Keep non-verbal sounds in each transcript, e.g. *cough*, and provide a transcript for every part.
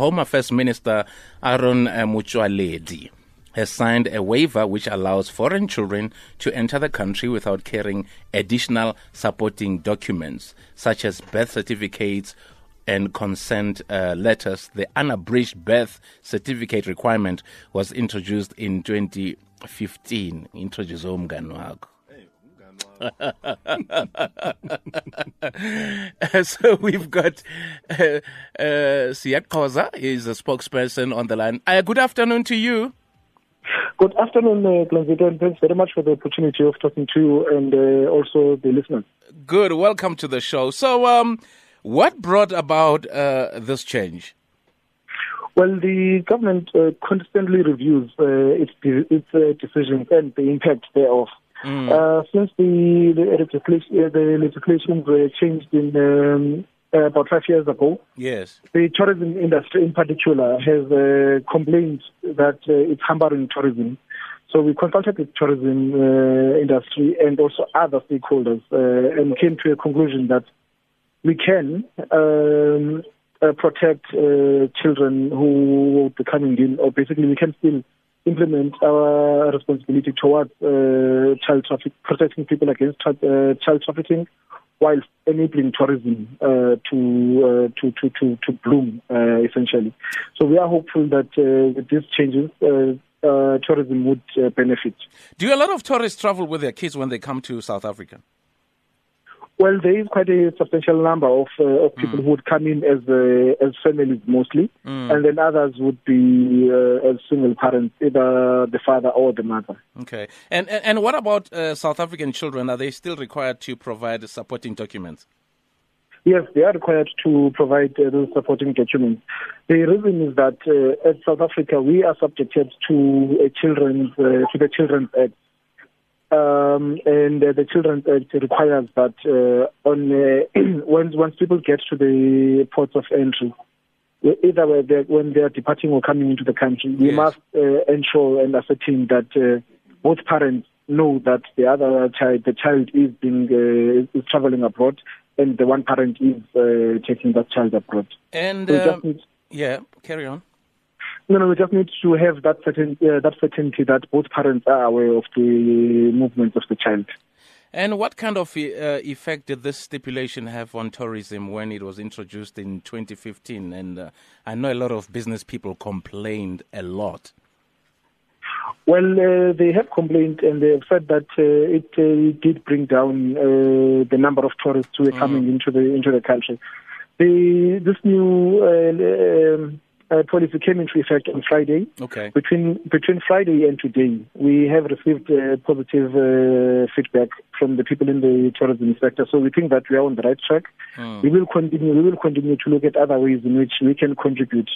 Home Affairs Minister Aaron uh, has signed a waiver which allows foreign children to enter the country without carrying additional supporting documents such as birth certificates and consent uh, letters. The unabridged birth certificate requirement was introduced in 2015. Introduce wakho. *laughs* so we've got uh, uh, Siyak is a spokesperson on the line. Uh, good afternoon to you. Good afternoon, uh, Glenvito, and thanks very much for the opportunity of talking to you and uh, also the listeners. Good. Welcome to the show. So, um, what brought about uh, this change? Well, the government uh, constantly reviews uh, its, its uh, decisions and the impact thereof. Mm. Uh, since the the legislation, uh, the legislation were changed in um, uh, about five years ago, yes, the tourism industry in particular has uh, complained that uh, it's hampering tourism. So we consulted the tourism uh, industry and also other stakeholders and came to a conclusion that we can um, protect children who will be coming in, or basically we can still implement our responsibility towards uh, child traffic, protecting people against tra- uh, child trafficking, while enabling tourism uh, to, uh, to, to to to bloom uh, essentially. So we are hopeful that uh, with these changes. tourism would benefit. Do a lot of tourists travel with their kids when they come to South Africa? Well, there is quite a substantial number of, uh, of people mm. who would come in as uh, as families mostly, mm. and then others would be uh, as single parents, either the father or the mother. Okay, and and, and what about uh, South African children? Are they still required to provide supporting documents? Yes, they are required to provide uh, those supporting documents. The reason is that uh, as South Africa, we are subjected to a children's uh, to the Children's Act um, and uh, the Children's Act requires that uh, on uh, *clears throat* once once people get to the ports of entry, either when they are departing or coming into the country, yes. we must uh, ensure and ascertain that uh, both parents know that the other child, the child is being uh, is traveling abroad, and the one parent is taking that child abroad. And so yeah, carry on. No, no, we just need to have that certain uh, that certainty that both parents are aware of the movements of the child. And what kind of uh, effect did this stipulation have on tourism when it was introduced in 2015? And uh, I know a lot of business people complained a lot. Well, uh, they have complained and they have said that uh, it uh, did bring down uh, the number of tourists who were mm. coming into the into the country. The, this new um, uh, policy came into effect on Friday. Okay. Between between Friday and today, we have received uh, positive uh, feedback from the people in the tourism sector. So we think that we are on the right track. Mm. We will continue. We will continue to look at other ways in which we can contribute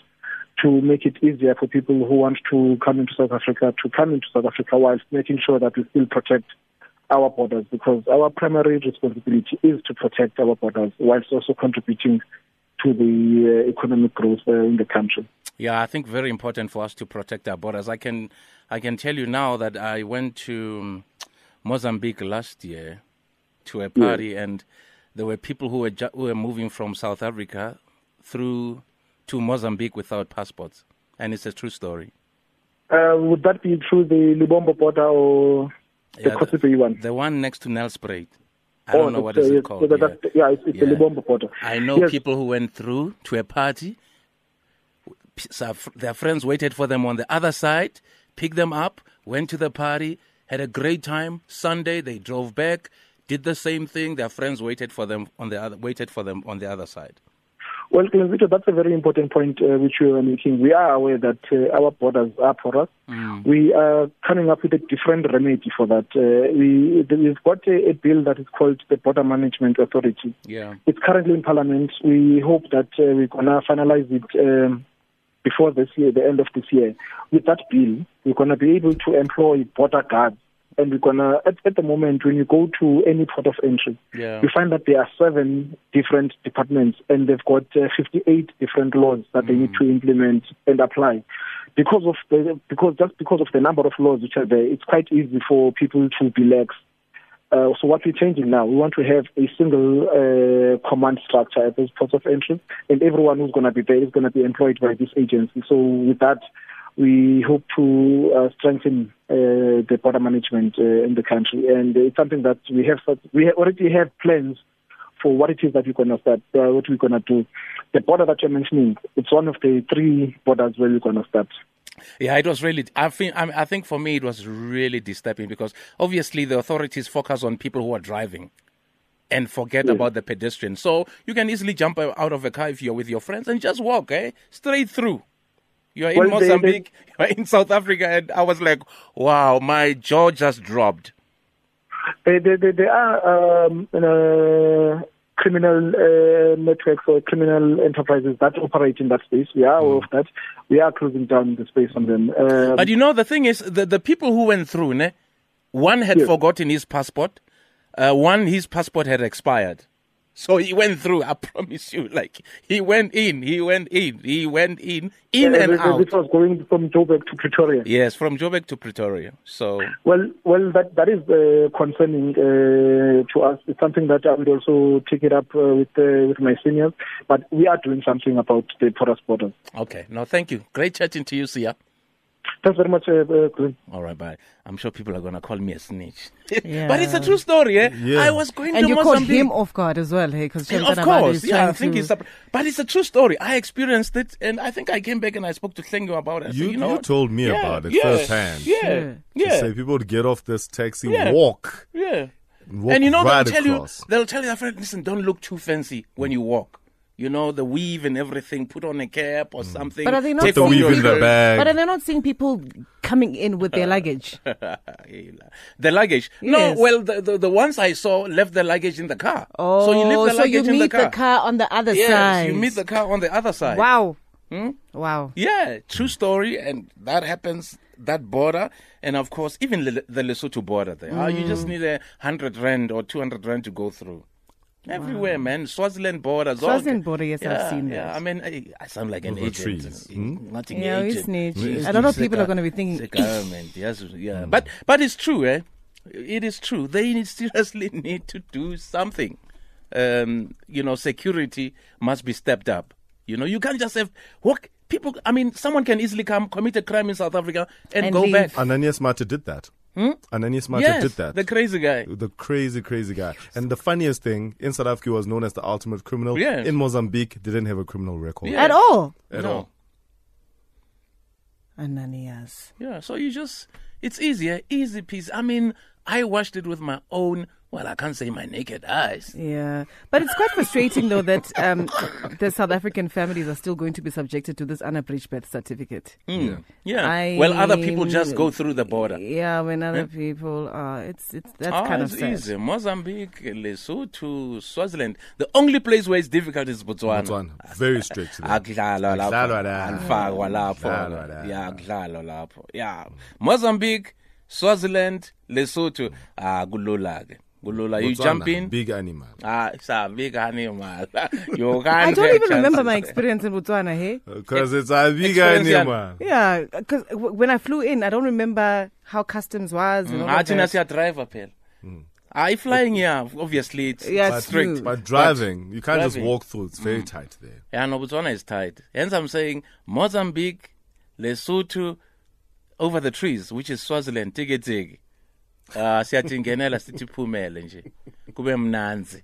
to make it easier for people who want to come into South Africa to come into South Africa whilst making sure that we still protect our borders because our primary responsibility is to protect our borders whilst also contributing to the uh, economic growth uh, in the country. Yeah, I think very important for us to protect our borders. I can I can tell you now that I went to um, Mozambique last year to a party, yeah. and there were people who were ju- who were moving from South Africa through to Mozambique without passports, and it's a true story. Uh, would that be through the Lubombo border or the yeah, Kosi Bay one? The one next to Nelspruit. I don't oh, know what is it called. Yeah. yeah, it's, it's yeah. the Lubombo border. I know yes. people who went through to a party. Their friends waited for them on the other side, picked them up, went to the party, had a great time. Sunday they drove back, did the same thing. Their friends waited for them on the other, waited for them on the other side. Well, Victor, that's a very important point uh, which you are making. We are aware that uh, our borders are porous. Mm. We are coming up with a different remedy for that. Uh, we, we've got a, a, bill that is called the Border Management Authority. Yeah. It's currently in Parliament. We hope that uh, we're going to finalize it um, before this year, the end of this year. With that bill, we're going to be able to employ border guards and we're gonna at, at the moment when you go to any port of entry, yeah. you find that there are seven different departments and they've got uh, 58 different laws that mm. they need mm. to implement and apply. Because of the because just because of the number of laws which are there, it's quite easy for people to be lax. Uh, so what we're changing now, we want to have a single uh, command structure at those ports of entry, and everyone who's going to be there is going to be employed by this agency. So with that, we hope to uh, strengthen uh, the border management uh, in the country, and it's something that we have. We already have plans for what it is that we're going to start, uh, what we're going to do. The border that you're mentioning, it's one of the three borders where we're going to start. Yeah, it was really. I think. I think for me, it was really disturbing because obviously the authorities focus on people who are driving and forget Yes. about the pedestrian. So you can easily jump out of a car if you're with your friends and just walk, eh, straight through. You're in Well, they- they- Mozambique, *laughs* you're in South Africa, and I was like, wow, my jaw just dropped. There, there, there, there are um, uh, criminal uh, networks or criminal enterprises that operate in that space. We are aware of that. We are closing down the space on them. Um, But you know, the thing is, the, the people who went through, ne, one had Yes. forgotten his passport, uh, one, his passport had expired. So he went through, I promise you, like, he went in, he went in, he went in, in and this- out. This was going from Joburg to Pretoria. Yes, from Joburg to Pretoria. So, Well, well, that that is uh, concerning uh, to us. It's something that I would also take it up uh, with uh, with my seniors. But we are doing something about the porous borders. okay. No, thank you. Great chatting to you, Sia. Thanks very much, uh, uh, All right, bye. I'm sure people are going to call me a snitch. *laughs* Yeah. but it's a true story, eh? Yeah. I was going And to you caught him off guard as well, hey? Because And of course, yeah, I think it's a, but it's a true story. I experienced it, and I think I came back and I spoke to Tlengo about it. I said, You- you, know you told me Yeah, about it yeah, firsthand. Yeah, Sure. To yeah, say people would get off this taxi, Yeah. walk, yeah. walk And you know right they'll tell across. you, they'll tell you, friend, listen, don't look too fancy when you walk. You know the weave and everything. Put on a cap or something. But are they not Take the seeing weave your in the people- bag. But are they not seeing people coming in with their luggage? *laughs* the luggage. No, well, the, the the ones I saw left the luggage in the car. Oh, so you leave the so luggage you in meet the car. on the other yes, side. you meet the car on the other side. Wow. Hmm? Wow. Yeah, true story, and that happens. That border, and of course, even Le- the Lesotho border. There, Ah, you Mm. just need a hundred rand or two hundred rand to go through. Everywhere, man. Swaziland border. Swaziland border, yes, I've seen yeah. that. I mean, I, I sound like an Over agent. trees. Hmm? Nothing Yeah, agent. snitch. It's I don't know if the people are gonna be thinking, the *laughs* government. Yes, yeah. But but it's true, eh? It is true. They *laughs* seriously need to do something. Um, you know, security must be stepped up. You know, you can't just have walk people. I mean, someone can easily come commit a crime in South Africa and, And go leave. back. Ananias Mathe did that. Hmm? Ananias Mathe yes, did that. the crazy guy. the crazy, crazy guy. And the funniest thing, in South Africa, was known as the ultimate criminal. Yes. In Mozambique, didn't have a criminal record Yeah. At all. at No. all. Ananias. Yeah, so you just, it's easier, easy piece. I mean, I watched it with my own, well, I can't say my naked eyes. Yeah. But it's quite frustrating, though, that um, the South African families are still going to be subjected to this unabridged birth certificate. Mm. Yeah. I well, other people just go through the border. Yeah, when other people are, it's it's that's Ah, kind of sad. easy. Mozambique, Lesotho, Swaziland. The only place where it's difficult is Botswana. Botswana. Very strict. there. akudlalwa lapho Akudlalwa la. anifakwa lapho Akudlalwa la. ya akudlalwa lapho ya Mozambique Swaziland Lesotho ah kulula ke kulula you Botswana, jump in Big animal. ah it's a big animal *laughs* you can't I don't even remember my experience in Botswana, hey? Because it's a big Experience, animal. Yeah, because when I flew in, I don't remember how customs was. And all ah of thina that. siya driver phela I flying yeah obviously it's, Yeah, it's it's strict. But driving, you can't just walk through. It's very tight there. Yeah, no, Botswana is tight. Hence, I'm saying Mozambique, Lesotho, over the trees, which is Swaziland, tiki tiki. Ah, siyathi ngenela sithi phumele nje. Kube mnanzi.